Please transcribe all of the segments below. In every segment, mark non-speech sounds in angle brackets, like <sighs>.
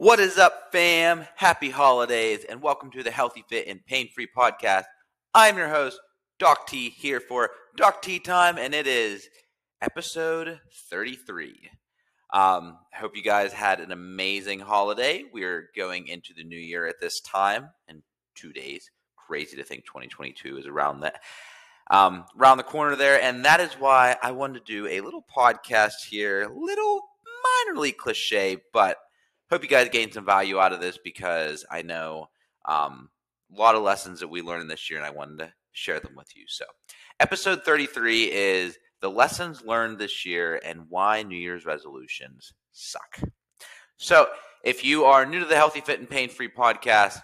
What is up, fam? Happy holidays, and welcome to the Healthy Fit and Pain Free podcast. I'm your host, Doc T, here for Doc T time, and it is episode 33. Um, I hope you guys had an amazing holiday. We're going into the new year at this time in two days. Crazy to think 2022 is around that. Um, around the corner there, and that is why I wanted to do a little podcast here, little minorly cliche, but hope you guys gained some value out of this because I know um, a lot of lessons that we learned this year, and I wanted to share them with you. So, episode 33 is the lessons learned this year and why New Year's resolutions suck. So, if you are new to the Healthy, Fit, and Pain Free podcast,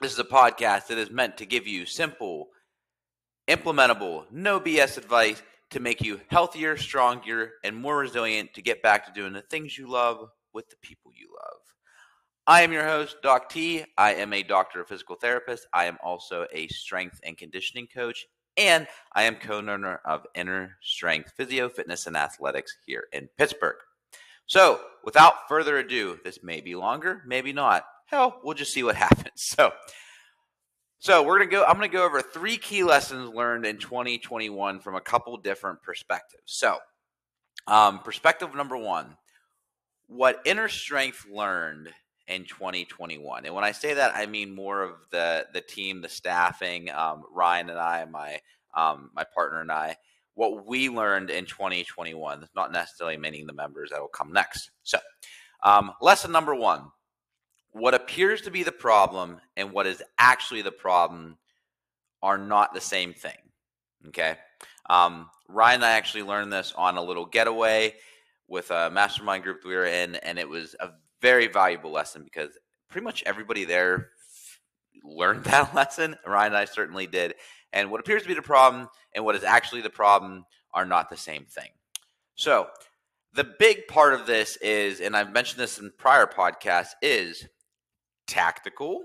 this is a podcast that is meant to give you simple, implementable, no BS advice to make you healthier, stronger, and more resilient to get back to doing the things you love with the people you love. I am your host, Doc T. I am a doctor of physical therapist. I am also a strength and conditioning coach, and I am co owner of Inner Strength Physio, Fitness, and Athletics here in Pittsburgh. So, without further ado, this may be longer, maybe not. Hell, we'll just see what <laughs> happens. So, so we're gonna go. I'm gonna go over three key lessons learned in 2021 from a couple different perspectives. So, um, perspective number one: what inner strength learned in 2021 and when i say that i mean more of the the team the staffing um, ryan and i my um, my partner and i what we learned in 2021 not necessarily meaning the members that will come next. So um, lesson number one what appears to be the problem and what is actually the problem are not the same thing okay? Um, ryan and i actually learned this on a little getaway with a mastermind group that we were in, and it was a very valuable lesson because pretty much everybody there learned <laughs> that lesson. Ryan and I certainly did. And what appears to be the problem and what is actually the problem are not the same thing. So, the big part of this is, and I've mentioned this in prior podcasts, is tactical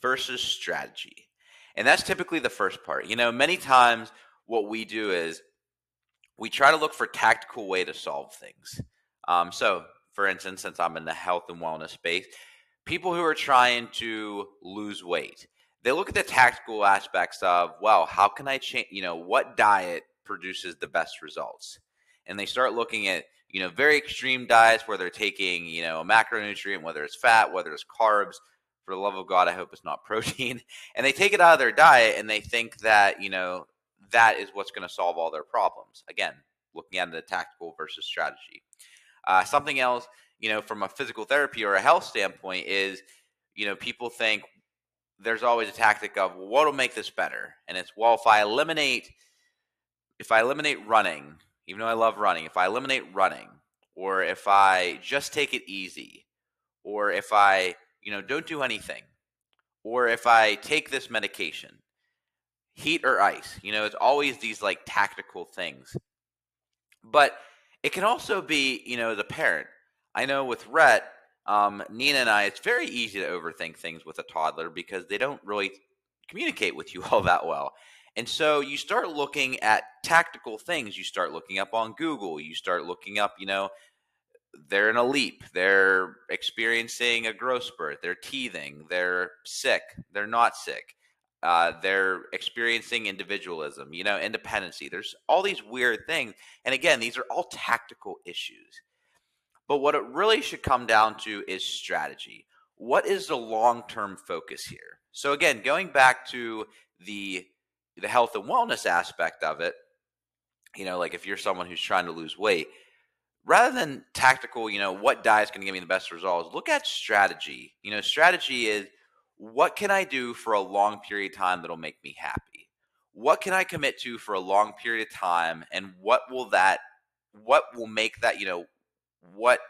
versus strategy. And that's typically the first part. You know, many times what we do is we try to look for tactical way to solve things. Um, so, for instance, since I'm in the health and wellness space, people who are trying to lose weight, they look at the tactical aspects of, well, how can I change? You know, what diet produces the best results? And they start looking at you know very extreme diets where they're taking you know a macronutrient, whether it's fat, whether it's carbs. For the love of God, I hope it's not <laughs> protein. And they take it out of their diet and they think that you know that is what's going to solve all their problems. Again, looking at the tactical versus strategy. Uh, something else, you know, from a physical therapy or a health standpoint is, you know, people think there's always a tactic of what'll make this better, and it's well, if I eliminate, if I eliminate running, even though I love running, if I eliminate running, or if I just take it easy, or if I, you know, don't do anything, or if I take this medication, heat or ice. You know, it's always these like tactical things. But it can also be, you know, the parent. I know with Rhett, um, Nina and I, it's very easy to overthink things with a toddler because they don't really communicate with you <laughs> all that well. And so you start looking at tactical things. You start looking up on Google. You start looking up, you know, they're in a leap. They're experiencing a growth spurt. They're teething. They're sick. They're not sick. Uh, they're experiencing individualism, you know, independency. There's all these weird things. And again, these are all tactical issues. But what it really should come down to is strategy. What is the long term focus here? So, again, going back to the the health and wellness aspect of it, you know, like if you're someone who's trying to lose weight, rather than tactical, you know, what diet is going to give me the best results, look at strategy. You know, strategy is what can I do for a long period of time that'll make me happy? What can I commit to for a long period of time? And what will that, what will make that, you know, what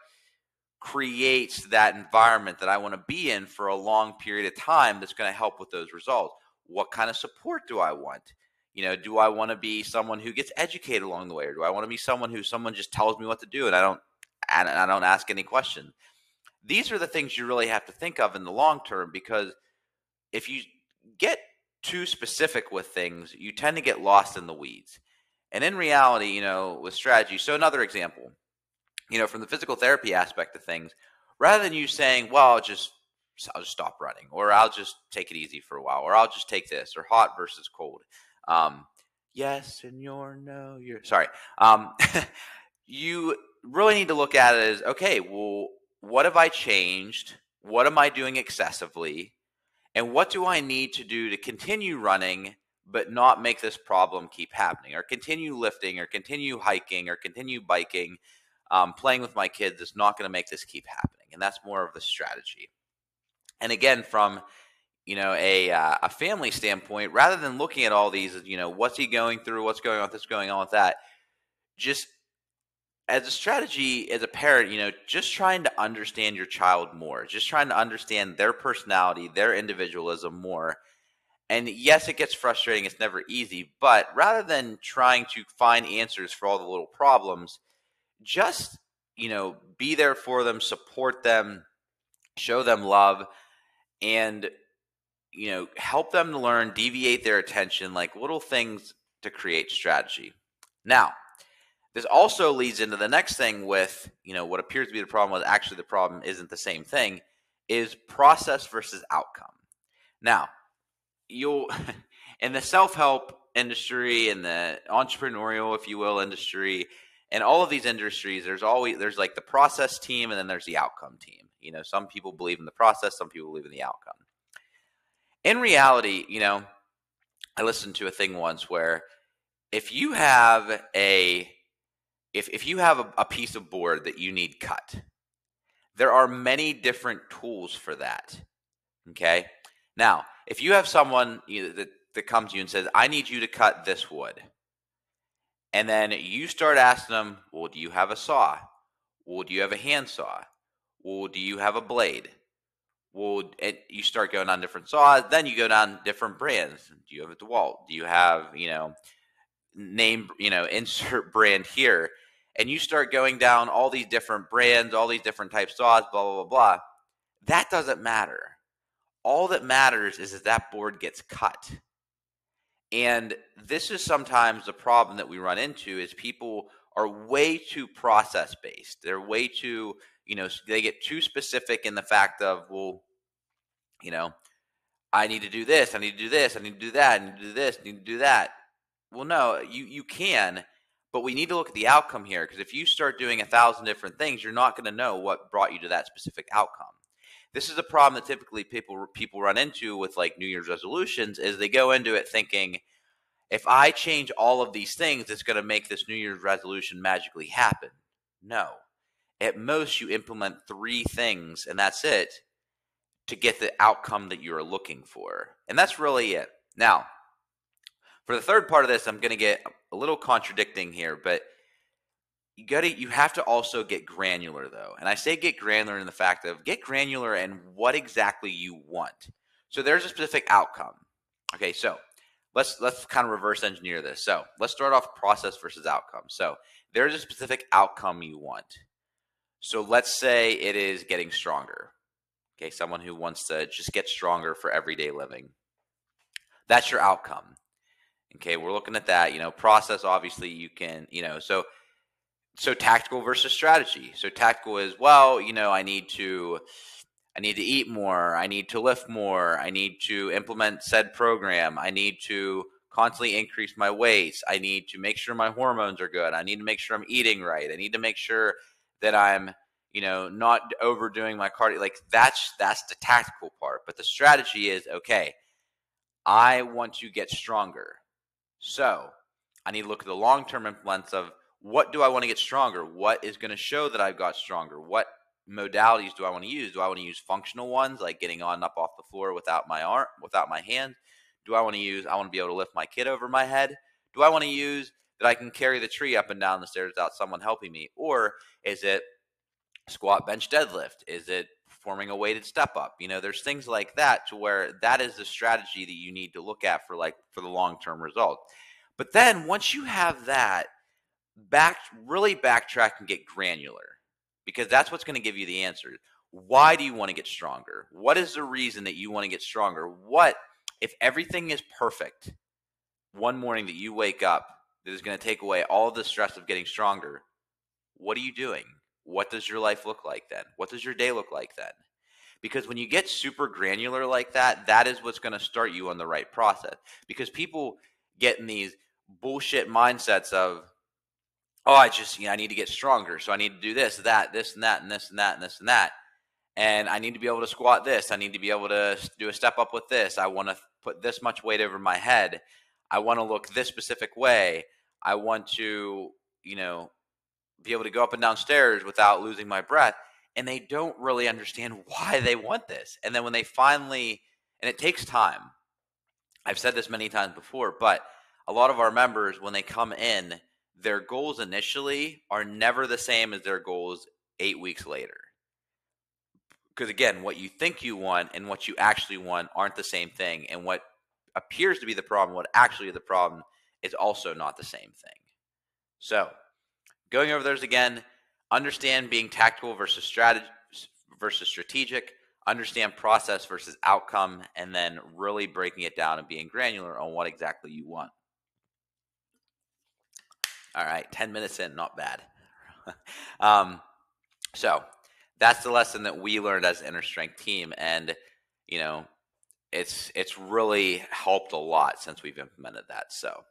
creates that environment that I want to be in for a long period of time that's going to help with those results? What kind of support do I want? You know, do I want to be someone who gets educated along the way, or do I want to be someone who someone just tells me what to do and I don't and I don't ask any questions? These are the things you really have to think of in the long term because if you get too specific with things, you tend to get lost in the weeds. And in reality, you know, with strategy, so another example, you know, from the physical therapy aspect of things, rather than you saying, well, I'll just I'll just stop running, or I'll just take it easy for a while, or I'll just take this, or hot versus cold. Um, yes, and you're no, you're sorry. Um, <laughs> you really need to look at it as okay, well, what have I changed? What am I doing excessively? And what do I need to do to continue running, but not make this problem keep happening, or continue lifting, or continue hiking, or continue biking? Um, playing with my kids is not going to make this keep happening. And that's more of the strategy. And again, from you know a uh, a family standpoint, rather than looking at all these, you know, what's he going through, what's going on, this going on with that, just as a strategy as a parent, you know, just trying to understand your child more, just trying to understand their personality, their individualism more. And yes, it gets frustrating. It's never easy. But rather than trying to find answers for all the little problems, just, you know, be there for them, support them, show them love, and you know help them to learn deviate their attention like little things to create strategy now this also leads into the next thing with you know what appears to be the problem with actually the problem isn't the same thing is process versus outcome. Now you'll <laughs> in the self-help industry and the entrepreneurial if you will industry and all of these industries there's always there's like the process team and then there's the outcome team. You know some people believe in the process some people believe in the outcome. In reality, you know, I listened to a thing once where if you have a if if you have a, a piece of board that you need cut, there are many different tools for that. Okay. Now, if you have someone you know, that, that comes to you and says, I need you to cut this wood, and then you start asking them, Well, do you have a saw? Well, do you have a handsaw? Well, do you have a blade? well, it, you start going on different saws. Then you go down different brands. Do you have a DeWalt? Do you have, you know, name, you know, insert <laughs> brand here? And you start going down all these different brands, all these different types of saws, blah, blah, blah, blah. That doesn't matter. All that matters is that that board gets cut. And this is sometimes the problem that we run into is people are way too process based. They're way too, you know, they get too specific in the fact of, well, you know, I need to do this, I need to do this, I need to do that, I need to do this, I need to do that. Well, no, you you can, but we need to look at the outcome here because if you start doing a thousand different things, you're not going to know what brought you to that specific outcome. This is a problem that typically people people run into with like New Year's resolutions is they go into it thinking if I change all of these things, it's going to make this New Year's resolution magically happen. No. At most, you implement three things and that's it to get the outcome that you're looking for. And that's really it. Now, for the third part of this, I'm going to get a little contradicting here, but you got to you have to also get granular though. And I say get granular in the fact of get granular and what exactly you want. So there's a specific outcome. Okay, so let's let's kind of reverse engineer this. So let's start off process versus outcome. So there's a specific outcome you want. So let's say it is getting stronger. Okay, someone who wants to just get stronger for everyday living. That's your outcome. Okay, we're looking at that. You know, process obviously you can, you know, so so tactical versus strategy. So tactical is well, you know, I need to I need to eat more, I need to lift more, I need to implement said program, I need to constantly increase my weights, I need to make sure my hormones are good, I need to make sure I'm eating right, I need to make sure that I'm you know, not overdoing my cardio. Like that's that's the tactical part. But the strategy is okay. I want to get stronger, so I need to look at the long term influence of what do I want to get stronger? What is going to show that I've got stronger? What modalities do I want to use? Do I want to use functional ones like getting on up off the floor without my arm, without my hand? Do I want to use? I want to be able to lift my kid over my head. Do I want to use that I can carry the tree up and down the stairs without someone helping me? Or is it squat bench deadlift is it performing a weighted step up. You know there's things like that to where that is the strategy that you need to look at for like for the long term result. But then once you have that back really backtrack and get granular because that's what's going to give you the answer why do you want to get stronger? What is the reason that you want to get stronger? What if everything is perfect one morning that you wake up that is going to take away all the stress of getting stronger what are you doing what does your life look like then? What does your day look like then? Because when you get super granular like that, that is what's going to start you on the right process. Because people get in these bullshit mindsets of, oh, I just, you know, I need to get stronger. So I need to do this, that, this, and that, and this, and that, and this, and that. And I need to be able to squat this. I need to be able to do a step up with this. I want to put this much weight over my head. I want to look this specific way. I want to, you know, be able to go up and down stairs without losing my breath. And they don't really understand <laughs> why they want this. And then when they finally, and it takes time. I've said this many times before, but a lot of our members, when they come in, their goals initially are never the same as their goals eight weeks later. Because again, what you think you want and what you actually want aren't the same thing. And what appears to be the problem, what actually is the problem, is also not the same thing. So, going over those again, understand being tactical versus strategy versus strategic, understand process versus outcome, and then really breaking it down and being granular on what exactly you want. All right, 10 minutes in, not bad. <laughs> um, so that's the lesson that we learned as inner strength team. And, you know, it's it's really helped a lot since we've implemented that. So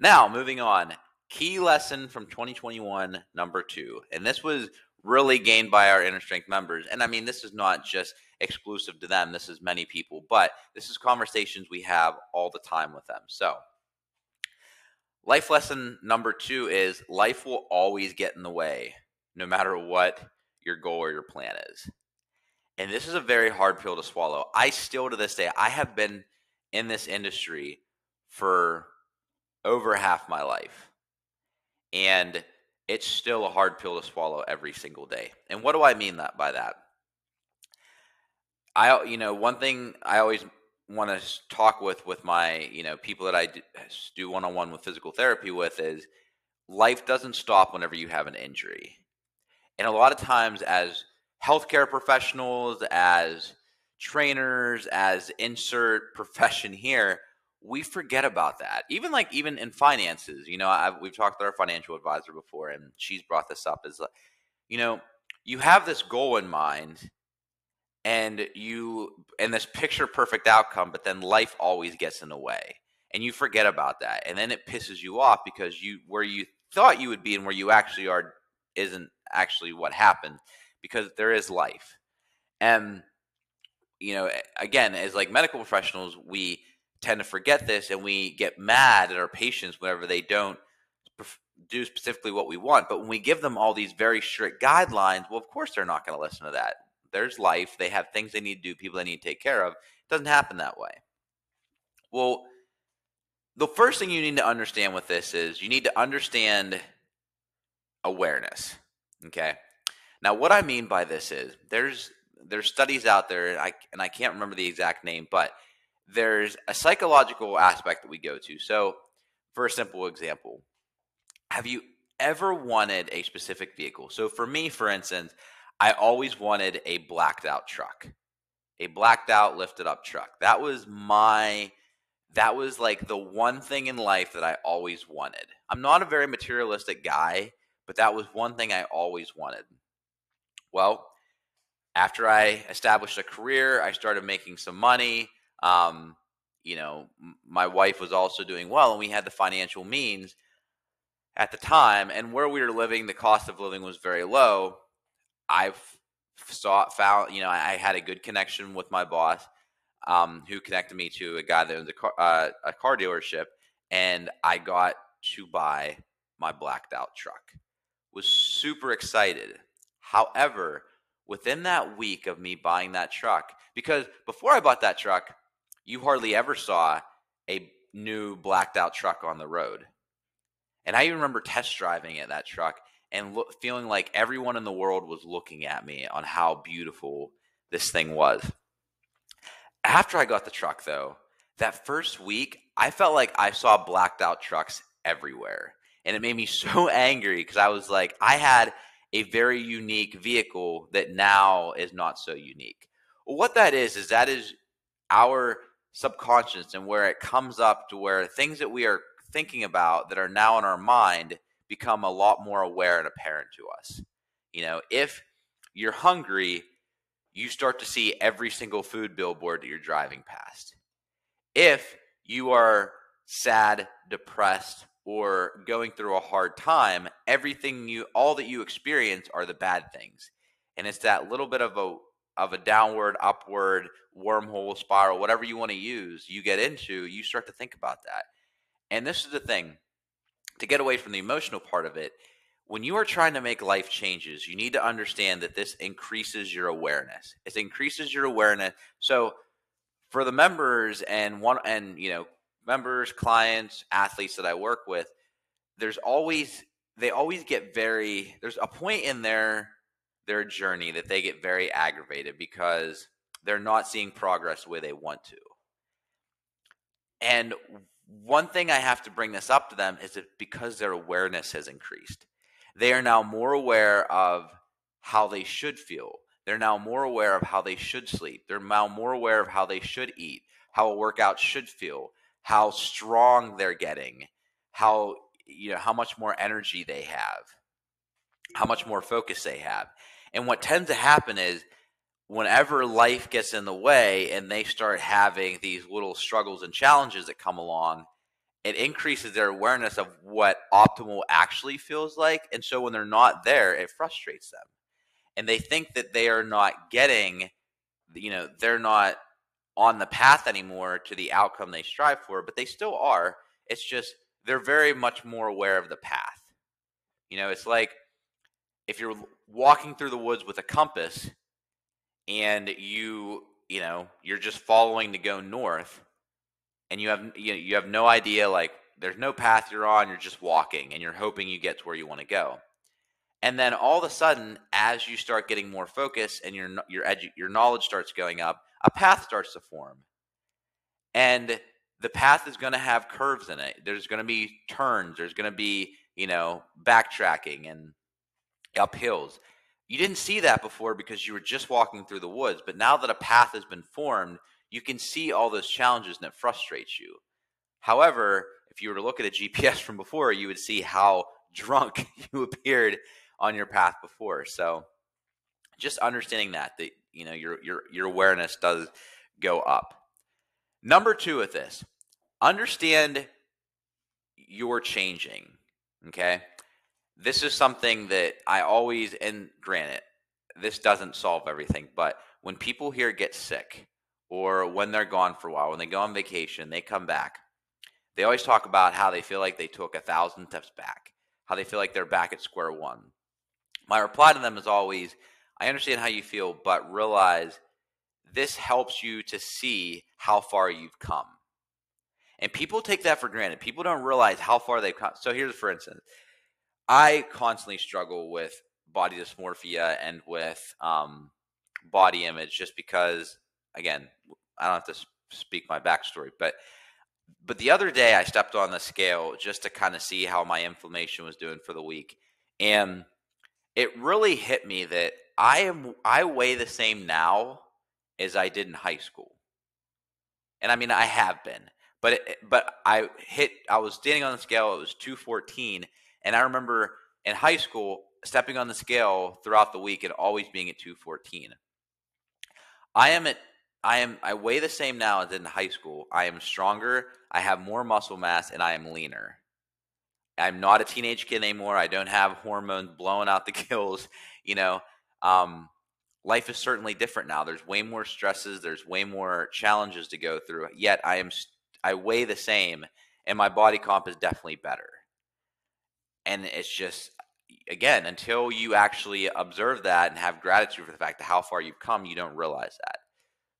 now moving on. Key lesson from 2021, number two. And this was really gained by our inner strength members. And I mean, this is not just exclusive to them, this is many people, but this is conversations we have all the time with them. So, life lesson number two is life will always get in the way, no matter what your goal or your plan is. And this is a very hard pill to swallow. I still, to this day, I have been in this industry for over half my life. And it's still a hard pill to swallow every single day. And what do I mean that by that? I you know, one thing I always want to talk with with my, you know, people that I do one-on-one with physical therapy with is life doesn't stop whenever you have an injury. And a lot of times as healthcare professionals, as trainers, as insert <laughs> profession here, we forget about that. Even like even in finances, you know, I've, we've talked to our financial advisor before, and she's brought this up. Is like, you know, you have this goal in mind, and you and this picture perfect outcome, but then life always gets in the way, and you forget about that, and then it pisses you off because you where you thought you would be and where you actually are isn't actually what happened because there is life, and you know, again, as like medical professionals, we tend to forget this and we get mad at our patients whenever they don't do specifically what we want. But when we give them all these very strict guidelines, well, of course they're not going to listen to that. There's life, they have things they need to do, people they need to take care of. It doesn't happen that way. Well, the first thing you need to understand with this is you need to understand awareness. Okay. Now, what I mean by this is there's there's studies out there, and I and I can't remember the exact name, but there's a psychological aspect that we go to. So, for a simple example, have you ever wanted a specific vehicle? So, for me, for instance, I always wanted a blacked out truck, a blacked out, lifted up truck. That was my, that was like the one thing in life that I always wanted. I'm not a very materialistic guy, but that was one thing I always wanted. Well, after I established a career, I started making some money. Um, you know, my wife was also doing well, and we had the financial means at the time. And where we were living, the cost of living was very low. I saw found, you know, I had a good connection with my boss, um, who connected me to a guy that owns a car, uh, a car dealership, and I got to buy my blacked out truck. Was super excited. However, within that week of me buying that truck, because before I bought that truck, you hardly ever saw a new blacked out truck on the road. And I even remember test driving at that truck and lo- feeling like everyone in the world was looking at me on how beautiful this thing was. After I got the truck, though, that first week, I felt like I saw blacked out trucks everywhere. And it made me <laughs> so angry because I was like, I had a very unique vehicle that now is not so unique. What that is, is that is our subconscious and where it comes up to where things that we are thinking about that are now in our mind become a lot more aware and apparent to us. You know, if you're hungry, you start to see every single food billboard that you're driving past. If you are sad, depressed, or going through a hard time, everything you all that you experience are the bad things. And it's that little bit of a of a downward, upward, wormhole, spiral, whatever you want to use, you get into, you start to think about that. And this is the thing to get away from the emotional part of it, when you are trying to make life changes, you need to understand that this increases your awareness. It increases your awareness. So for the members and one and you know, members, clients, athletes that I work with, there's always they always get very there's a point in their their journey that they get very aggravated because they're not seeing progress the way they want to. And one thing I have to bring this up to them is that because their awareness has increased, they are now more aware of how they should feel. They're now more aware of how they should sleep. They're now more aware of how they should eat, how a workout should feel, how strong they're getting, how you know how much more energy they have, how much more focus they have. And what tends to happen is whenever life gets in the way and they start having these little struggles and challenges that come along, it increases their awareness of what optimal actually feels like. And so when they're not there, it frustrates them. And they think that they are not getting, you know, they're not on the path anymore to the outcome they strive for, but they still are. It's just they're very much more aware of the path. You know, it's like if you're walking through the woods with a compass and you you know you're just following to go north and you have you, know, you have no idea like there's no path you're on you're just walking and you're hoping you get to where you want to go. And then all of a sudden as you start getting more focus and your your edu- your knowledge starts going up a path starts to form. And the path is going to have curves in it. There's going to be turns. There's going to be you know backtracking and up hills you didn't see that before because you were just walking through the woods. But now that a path has been formed, you can see all those challenges and it frustrates you. However, if you were to look at a <laughs> GPS from before, you would see how drunk <laughs> you appeared on your path before. So just understanding that, that you know, your your your awareness does go up. Number two with this, understand you're changing. Okay this is something that I always, and granted, this doesn't solve everything, but when people here get sick or when they're gone for a while, when they go on vacation, they come back, they always talk about how they feel like they took a thousand steps back, how they feel like they're back at square one. My reply to them is always, I understand how you feel, but realize this helps you to see how far you've come. And people take that for granted. People don't realize how far they've come. So here's, for instance, I constantly struggle with body dysmorphia and with um, body image just because, again, I don't have to speak my backstory, but but the other day I stepped on the scale just to kind of see how my inflammation was doing for the week, and it really hit me that I am I weigh the same now as I did in high school, and I mean I have been, but it, but I hit I was standing on the scale it was two fourteen and I remember in high school stepping on the scale throughout the week and always being at 214. I am at I am I weigh the same now as in high school. I am stronger, I have more muscle mass and I am leaner. I'm not a teenage kid anymore. I don't have hormones blowing out the <laughs> gills, you know. Um, life is certainly different now. There's way more stresses, there's way more challenges to go through. Yet I am I weigh the same and my body comp is definitely better and it's just again until you actually observe that and have gratitude for the fact that how far you've come you don't realize that.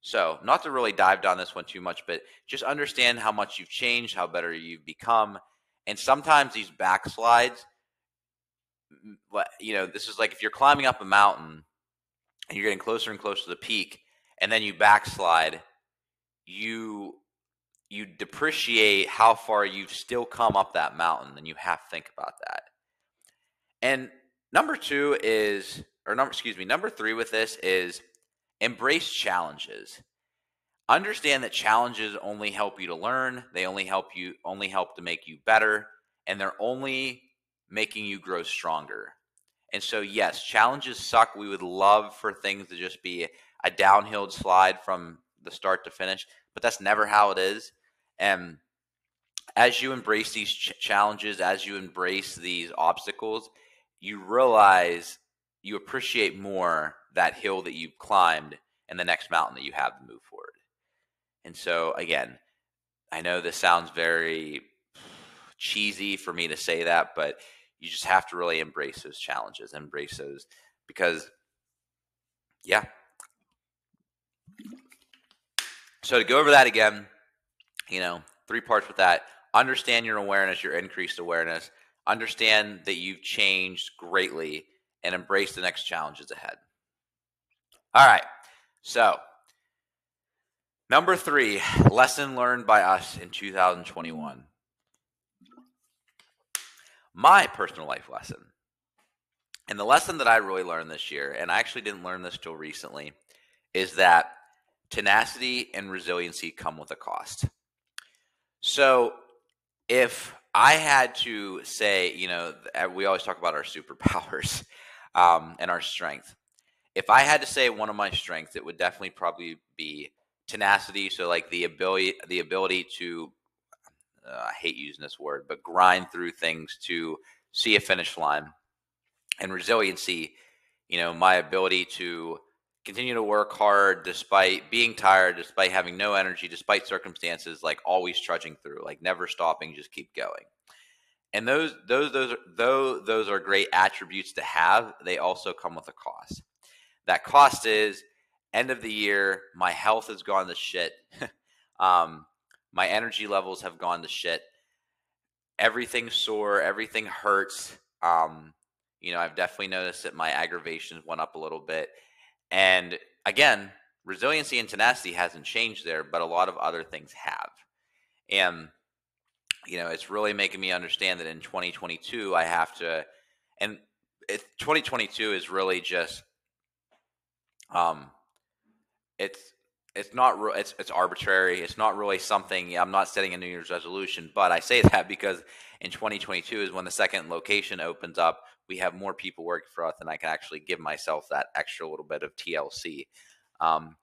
So not to really dive down this one too much but just understand how much you've changed how better you've become. And sometimes these backslides you know this is like if you're climbing up a mountain and you're getting closer and closer to the peak and then you backslide you you depreciate how far you've still come up that mountain and you have to think about that and number two is or number excuse me number three with this is embrace challenges understand that challenges only help you to learn they only help you only help to make you better and they're only making you grow stronger And so, yes, challenges suck. We would love for things to just be a downhill slide from the start to finish, but that's never how it is. And as you embrace these ch- challenges, as you embrace these obstacles, you realize you appreciate more that hill that you've climbed and the next mountain that you have to move forward. And so, again, I know this sounds very cheesy for me to say that, but you just have to really embrace those challenges, embrace those because, yeah. So to go over that again, you know, three parts with that. Understand your awareness, your increased awareness. Understand that you've changed greatly and embrace the next challenges ahead. All right. So, number three, lesson learned by us in 2021 my personal life lesson. And the lesson that I really learned this year, and I actually didn't learn this till recently, is that tenacity and resiliency come with a cost. So if I had to say, you know, we always talk about our superpowers <laughs> um, and our strength. If I had to say one of my strengths, it would definitely probably be tenacity. So like the ability, the ability to uh, I hate using this word, but grind through things to see a finish line. And resiliency, you know, my ability to continue to work hard despite being tired, despite having no energy, despite circumstances, like always trudging through, like never stopping, just keep going. And those those those are, though those are great attributes to have, they also come with a cost. That cost is end of the year, my health has gone to shit. <laughs> um, my energy levels have gone to shit. Everything's sore. Everything hurts. Um, you know, I've definitely noticed that my aggravations went up a little bit. And again, resiliency and tenacity hasn't changed there, but a lot of other things have. And, you know, it's really making me understand that in 2022, I have to, and it, 2022 is really just, um, it's it's not re- it's it's arbitrary. It's not really something. I'm not setting a New Year's resolution, but I say <laughs> that because in 2022 is when the second location opens up. We have more people working for us, and I can actually give myself that extra little bit of TLC. Um,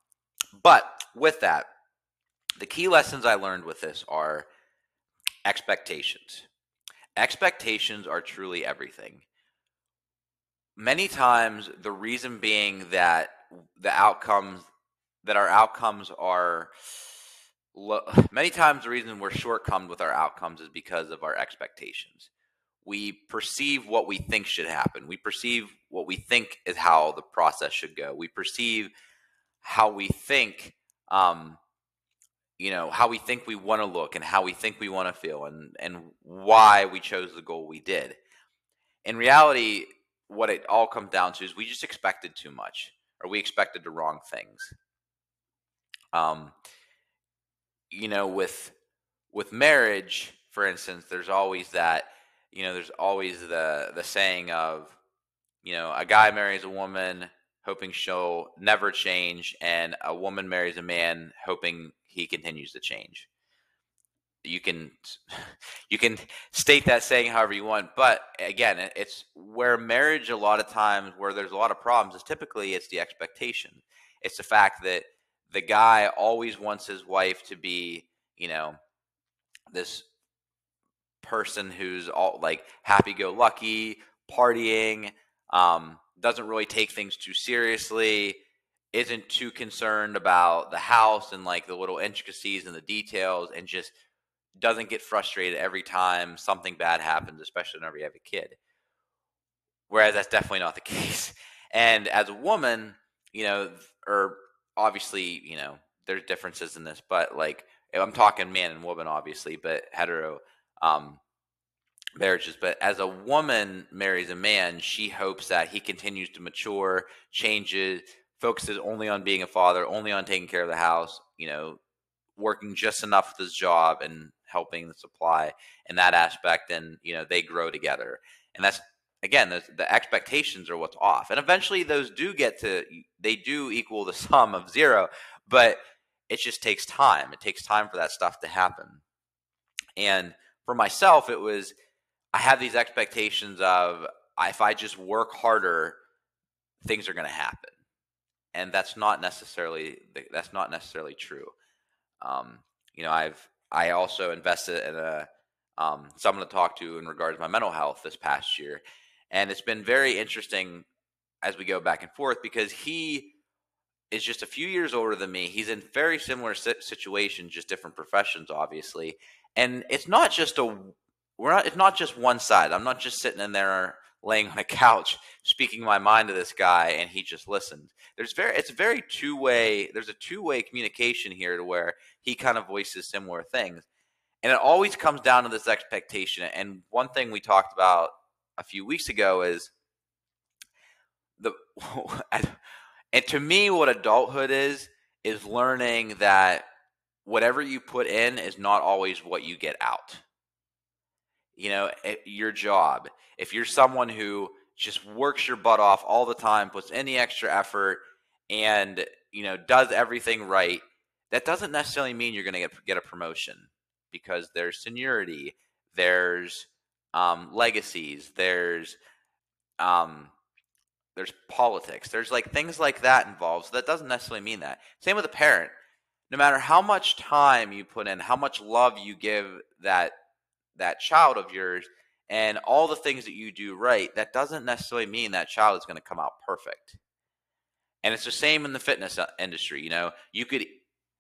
but with that, the key lessons I learned with this are expectations. Expectations are truly everything. Many times, the reason being that the outcomes that our outcomes are <sighs> many times the reason we're shortcomed with our outcomes is because of our expectations. We perceive what we think should happen. We perceive what we think is how the process should go. We perceive how we think, um, you know, how we think we want to look and how we think we want to feel and, and why we chose the goal we did. In reality, what it all comes down to is we just expected too much or we expected the wrong things. Um, you know, with with marriage, for instance, there's always that. You know, there's always the the saying of, you know, a guy marries a woman hoping she'll never change, and a woman marries a man hoping he continues to change. You can <laughs> you can state that saying however you want, but again, it's where marriage a lot of times where there's a lot of problems is typically it's the expectation. It's the fact that the guy always wants his wife to be, you know, this person who's all like happy go lucky, partying, um, doesn't really take things too seriously, isn't too concerned about the house and like the little intricacies and the details, and just doesn't get frustrated every time something bad happens, especially whenever you have a kid. Whereas that's definitely not the <laughs> case. And as a woman, you know, or obviously, you know, there's differences in this, but like I'm talking man and woman, obviously, but hetero um, marriages. But as a woman marries a man, she hopes that he continues to mature, changes, focuses only on being a father, only on taking care of the house, you know, working just enough with his job and helping the supply in that aspect. And, you know, they grow together. And that's again the, the expectations are what's off and eventually those do get to they do equal the <laughs> sum of zero but it just takes time it takes time for that stuff to happen and for myself it was i have these expectations of if I just work harder, things are going to happen. And that's not necessarily that's not necessarily true. Um, you know, I've I also invested in a um, someone to talk to in regards to my mental health this past year, and it's been very interesting as we go back and forth because he is just a few years older than me. He's in very similar situation, just different professions, obviously. And it's not just a we're not. It's not just one side. I'm not just sitting in there laying on a <laughs> couch speaking my mind to this guy and he just listens there's very it's a very two way there's a two way communication here to where he kind of voices similar things and it always comes down to this expectation and one thing we talked about a few weeks ago is the <laughs> and to me what adulthood is is learning that whatever you put in is not always what you get out. You know eh, your job. If you're someone who just works your butt off all the time puts any extra effort and you know does everything right that doesn't necessarily mean you're going to get, get a promotion because there's seniority there's um, legacies there's um, there's politics there's like things like that involved. So that doesn't necessarily mean that. Same with a parent no matter how much time you put in how much love you give that that child of yours and all the things that you do right, that doesn't necessarily mean that child is going to come out perfect. And it's the same in the fitness uh, industry. You know, you could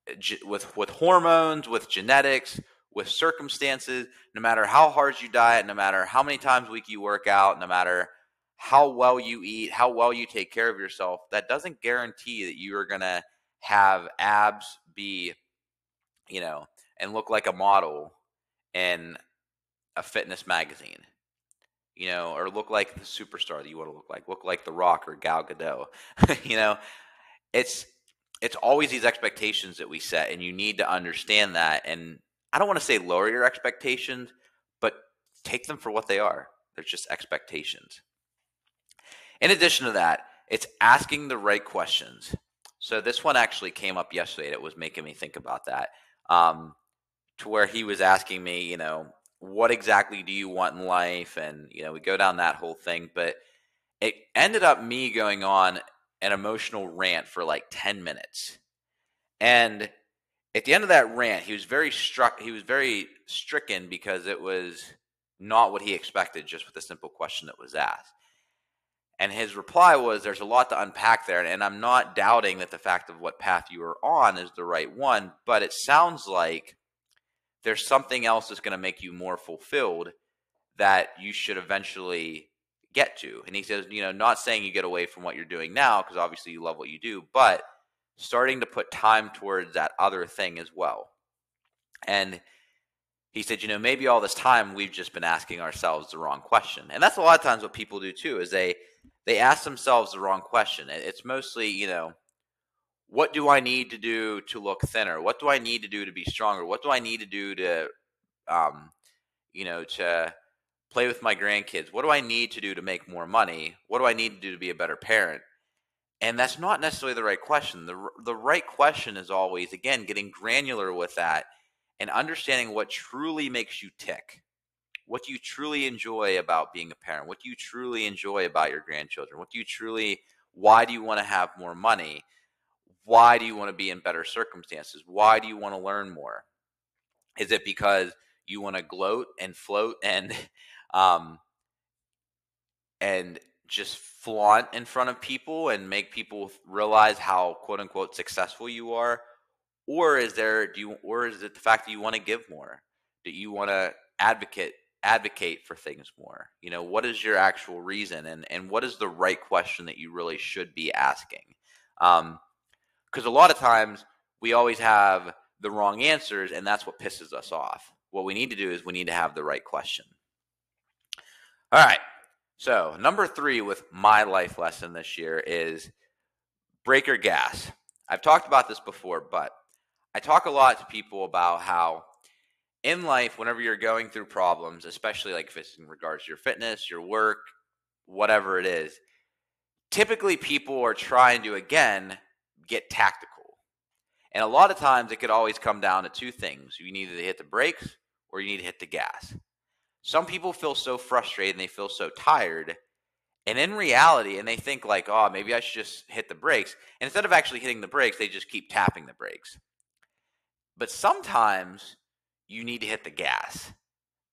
uh, with with hormones, with genetics, with circumstances, no matter how hard you diet, no matter how many times a week you work out, no matter how well you eat, how well you take care of yourself, that doesn't guarantee that you are going to have abs, be, you know, and look like a model and a fitness magazine, you know, or look like the superstar that you want to look like, look like The Rock or Gal Gadot. <laughs> you know, it's it's always these expectations that we set, and you need to understand that. And I don't want to say lower your expectations, but take them for what they are. They're just expectations. In addition to that, it's asking the right questions. So this one actually came up yesterday. It was making me think about that. Um, to where he was asking me, you know, what exactly do you want in life and you know we go down that whole thing but it ended up me going on an emotional rant for like 10 minutes and at the end of that rant he was very struck he was very stricken because it was not what he expected just with a simple question that was asked and his reply was there's a lot to unpack there and i'm not doubting that the fact of what path you are on is the right one but it sounds like there's something else that's going to make you more fulfilled that you should eventually get to. And he says, you know, not saying you get away from what you're doing now, because obviously you love what you do, but starting to put time towards that other thing as well. And he said, you know, maybe all this time we've just been asking ourselves the wrong question. And that's a lot of times what people do too, is they they ask themselves the wrong question. It's mostly, you know, what do I need to do to look thinner? What do I need to do to be stronger? What do I need to do to, um, you know, to play with my grandkids? What do I need to do to make more money? What do I need to do to be a better parent? And that's not necessarily the right question. The, the right question is always, again, getting granular with that and understanding what truly makes you tick. What do you truly enjoy about being a parent? What do you truly enjoy about your grandchildren? What do you truly, why do you want to have more money? why do you want to be in better circumstances? Why do you want to learn more? Is it because you want to gloat and float and <laughs> um, and just flaunt in front of people and make people realize how quote unquote successful you are? Or is there do you or is it the fact that you want to give more? Do you want to advocate advocate for things more? You know, what is your actual reason and and what is the right question that you really should be asking? Um, because a lot of times we always have the wrong answers, and that's what pisses us off. What we need to do is we need to have the right question. All right. So, number three with my life lesson this year is breaker gas. I've talked about this before, but I talk a lot to people about how in life, whenever you're going through problems, especially like if it's in regards to your fitness, your work, whatever it is, typically people are trying to, again, get tactical. And a lot of times it could always come down to two things. You need to hit the brakes or you need to hit the gas. Some people feel so frustrated and they feel so tired And in reality, and they think like, oh, maybe I should just hit the brakes. And instead of actually hitting the brakes, they just keep tapping the brakes. But sometimes you need to hit the gas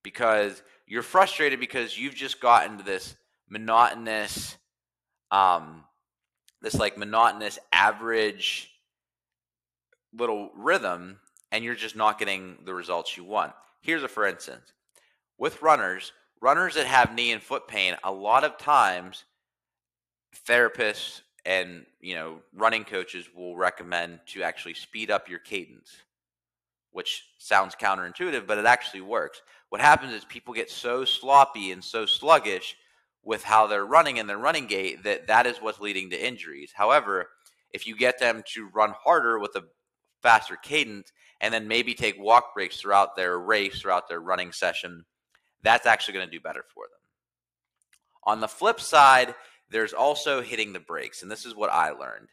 because you're frustrated because you've just gotten to this monotonous, um, this like monotonous average little rhythm, and you're just not getting the results you want. Here's a for instance with runners, runners that have knee and foot pain, a lot of times therapists and you know running coaches will recommend to actually speed up your cadence which sounds counterintuitive but it actually works what happens is people get so sloppy and so sluggish with how they're running in their running gait that that is what's leading to injuries however if you get them to run harder with a faster cadence and then maybe take walk breaks throughout their race throughout their running session that's actually going to do better for them. On the flip side, there's also hitting the brakes. And this is what I learned.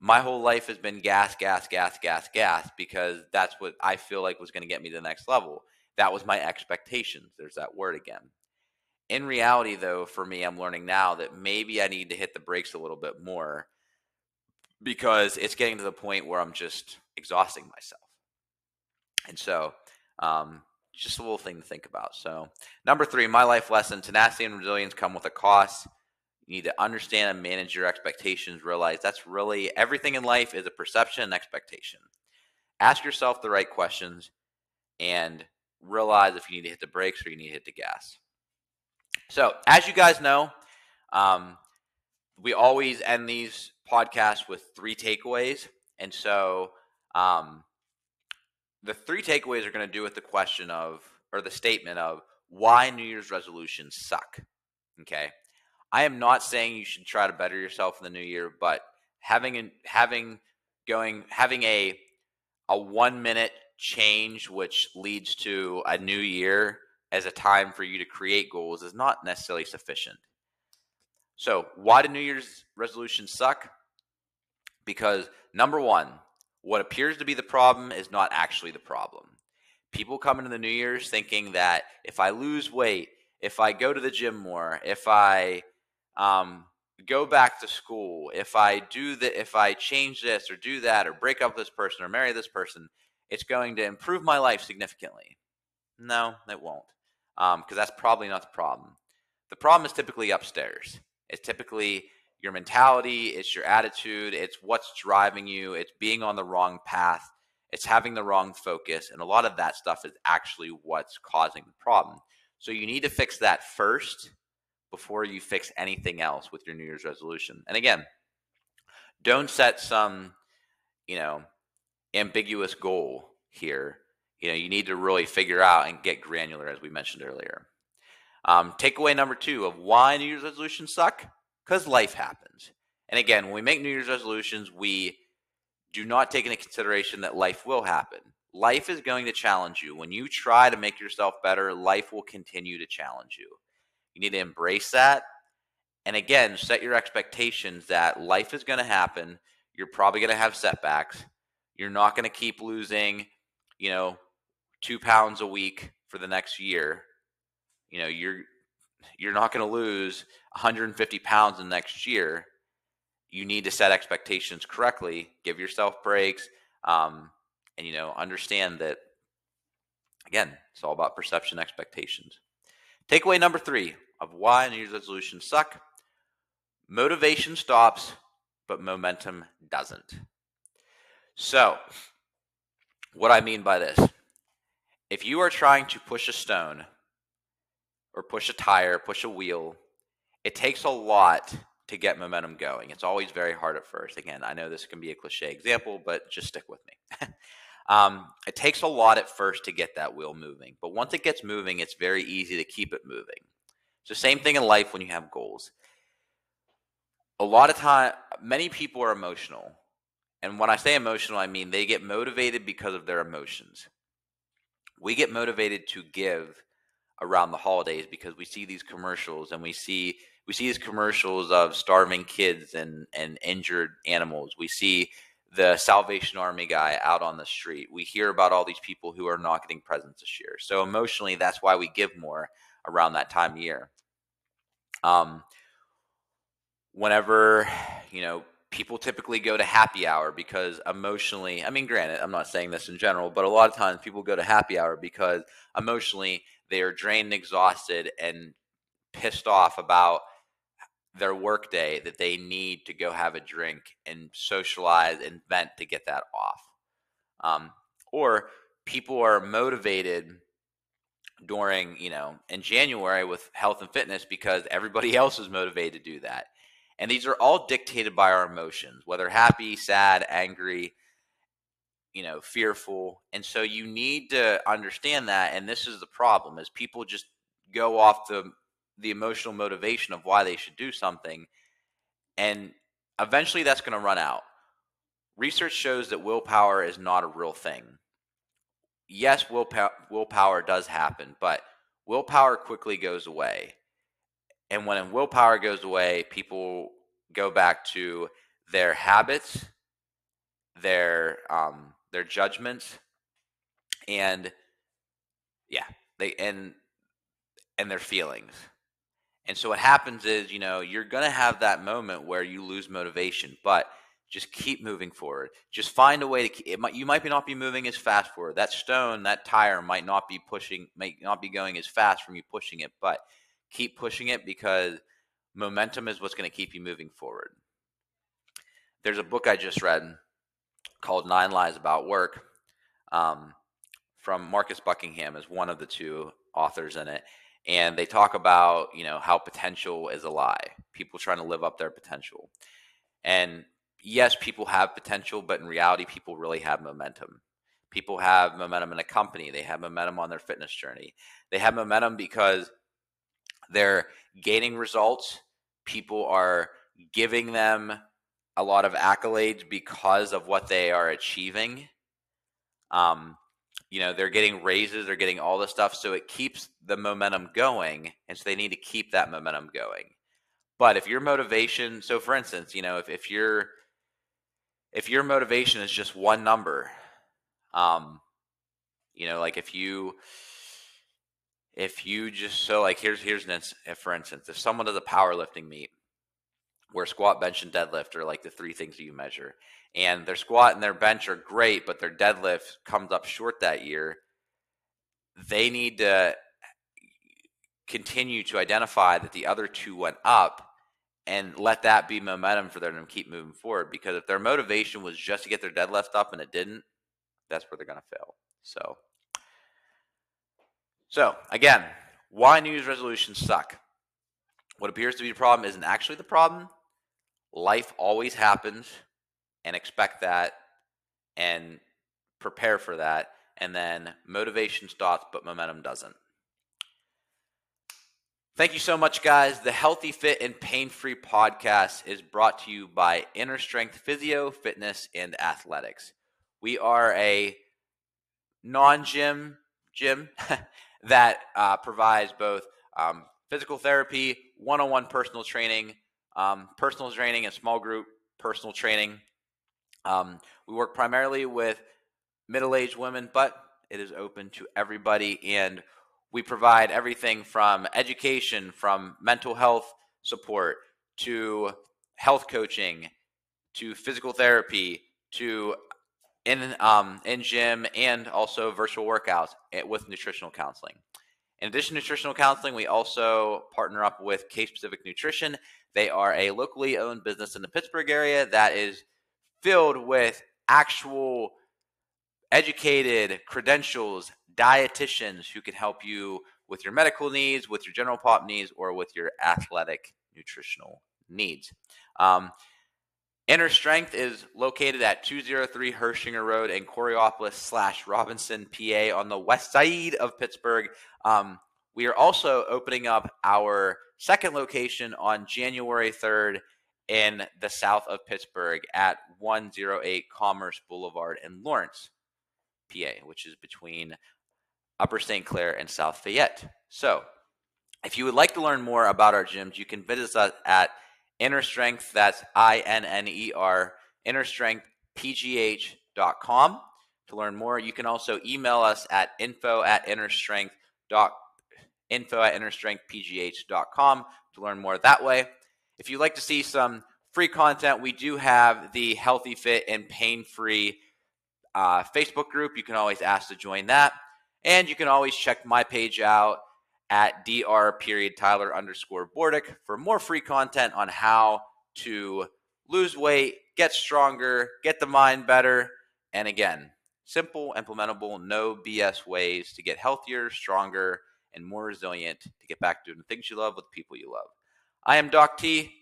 My whole life has been gas, gas, gas, gas, gas, because that's what I feel like was going to get me to the next level. That was my expectations. There's that word again. In reality, though, for me, I'm learning now that maybe I need to hit the brakes a little bit more because it's getting to the point where I'm just exhausting myself. And so, um, just a little thing to think about. So, number three, my life lesson tenacity and resilience come with a cost. You need to understand and manage your expectations. Realize that's really everything in life is a perception and expectation. Ask yourself the right questions and realize if you need to hit the brakes or you need to hit the gas. So, as you guys know, um, we always end these podcasts with three takeaways. And so, um, the three takeaways are going to do with the question of, or the statement of, why New Year's resolutions suck. Okay. I am not saying you should try to better yourself in the new year, but having an, having going having a a one minute change which leads to a new year as a time for you to create goals is not necessarily sufficient. So, why do New Year's resolutions suck? Because number one, what appears to be the problem is not actually the problem. People come into the New Year's thinking that if I lose weight, if I go to the gym more, if I um, go back to school, if I do that, if I change this or do that, or break up with this person or marry this person, it's going to improve my life significantly. No, it won't, because um, that's probably not the problem. The problem is typically upstairs. It's typically your mentality, it's your attitude, it's what's driving you, it's being on the wrong path, it's having the wrong focus. And a lot of that stuff is actually what's causing the problem. So you need to fix that first before you fix anything else with your New Year's resolution. And again, don't set some, you know, ambiguous goal here. You know, you need to really figure out and get granular, as we mentioned earlier. Um, takeaway number two of why New Year's resolutions suck because life happens. And again, when we make New Year's resolutions, we do not take into consideration that life will happen. Life is going to challenge you. When you try to make yourself better, life will continue to challenge you. You need to embrace that. And again, set your expectations that life is going to happen. You're probably going to have setbacks. You're not going to keep losing, you know, two pounds a week for the next year. You know, you're you're not going to lose 150 pounds in the next year. You need to set expectations correctly, give yourself breaks, um, and you know understand that. Again, it's all about perception expectations. Takeaway number three of why New Year's resolutions suck: motivation stops, but momentum doesn't. So, what I mean by this, if you are trying to push a stone or push a tire, push a wheel, it takes a lot to get momentum going. It's always very hard at first. Again, I know this can be a cliche example, but just stick with me. <laughs> um, it takes a lot at first to get that wheel moving, but once it gets moving, it's very easy to keep it moving. The same thing in life when you have goals. A lot of time, many people are emotional. And when I say emotional, I mean they get motivated because of their emotions. We get motivated to give around the holidays because we see these commercials and we see we see these commercials of starving kids and and injured animals. We see the Salvation Army guy out on the street. We hear about all these people who are not getting presents this year. So emotionally, that's why we give more around that time of year. Um, whenever, you know, people typically go to happy hour because emotionally, I mean, granted, I'm not saying this in general, but a lot of times people go to happy hour because emotionally they are drained exhausted and pissed off about their workday that they need to go have a drink and socialize and vent to get that off. Um, or people are motivated during, you know, in January with health and fitness because everybody <laughs> else is motivated to do that. And these are all dictated by our emotions, whether happy, sad, angry, you know, fearful. And so you need to understand that. And this is the problem is people just go off the the emotional motivation of why they should do something. And eventually that's going to run out. Research shows that willpower is not a real thing. Yes, willpower, willpower does happen, but willpower quickly goes away. And when willpower goes away, people go back to their habits, their um, their judgments, and yeah, they and and their feelings. And so what happens is, you know, you're going to have that moment where you lose motivation, but just keep moving forward. Just find a way to. Keep, it might, you might not be moving as fast forward. That stone, that tire might not be pushing, might not be going as fast from you pushing it, but keep pushing it because momentum is what's going to keep you moving forward. There's a book I just read called Nine Lies About Work um, from Marcus Buckingham is one of the two authors in it. And they talk about, you know, how potential is a lie. People trying to live up their potential. And yes, people have potential, but in reality, people really have momentum. People have momentum in a company. They have momentum on their fitness journey. They have momentum because they're gaining results. People are giving them a lot of accolades because of what they are achieving. Um, you know, they're getting raises, they're getting all this stuff. So it keeps the momentum going. And so they need to keep that momentum going. But if your motivation, so for instance, you know, if, if your if your motivation is just one number, um, you know, like if you if you just so like here's here's an if for instance if someone does a powerlifting meet where squat bench and deadlift are like the three things that you measure and their squat and their bench are great but their deadlift comes up short that year they need to continue to identify that the other two went up and let that be momentum for them to keep moving forward because if their motivation was just to get their deadlift up and it didn't that's where they're going to fail so so, again, why New Year's resolutions suck? What appears to be the problem isn't actually the problem. Life always happens, and expect that and prepare for that. And then motivation stops, but momentum doesn't. Thank you so much, guys. The Healthy Fit and Pain Free podcast is brought to you by Inner Strength Physio, Fitness, and Athletics. We are a non gym gym <laughs> that uh, provides both um, physical therapy, one on one personal training, um, personal training, and small group personal training. Um, we work primarily with middle aged women, but it is open to everybody. And we provide everything from education, from mental health support to health coaching to physical therapy to in um, in gym and also virtual workouts eh, with nutritional counseling. In addition to nutritional counseling, we also partner up with Case Specific Nutrition. They are a locally owned business in the Pittsburgh area that is filled with actual educated credentials dietitians who can help you with your medical needs, with your general pop needs, or with your athletic nutritional needs. Um, Inner Strength is located at 203 Hershinger Road in Coraopolis slash Robinson, PA, on the west side of Pittsburgh. Um, we are also opening up our second location on January 3rd in the south of Pittsburgh at 108 Commerce Boulevard in Lawrence, PA, which is between Upper St. Clair and South Fayette. So, if you would like to learn more about our gyms, you can visit us at Inner Strength, that's I N N E R, innerstrengthpgh.com to learn more. You can also email us at info at innerstrength dot info at innerstrengthpgh.com to learn more that way. If you'd like to see some free content, we do have the Healthy Fit and Pain Free uh, Facebook group. You can always ask to join that. And you can always check my page out at dr period Tyler underscore Bordick for more free content on how to lose weight, get stronger, get the mind better. And again, simple, implementable, no BS ways to get healthier, stronger, and more resilient to get back to doing the things you love with people you love. I am Doc T.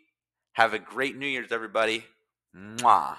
Have a great New Year's, everybody. Mwah.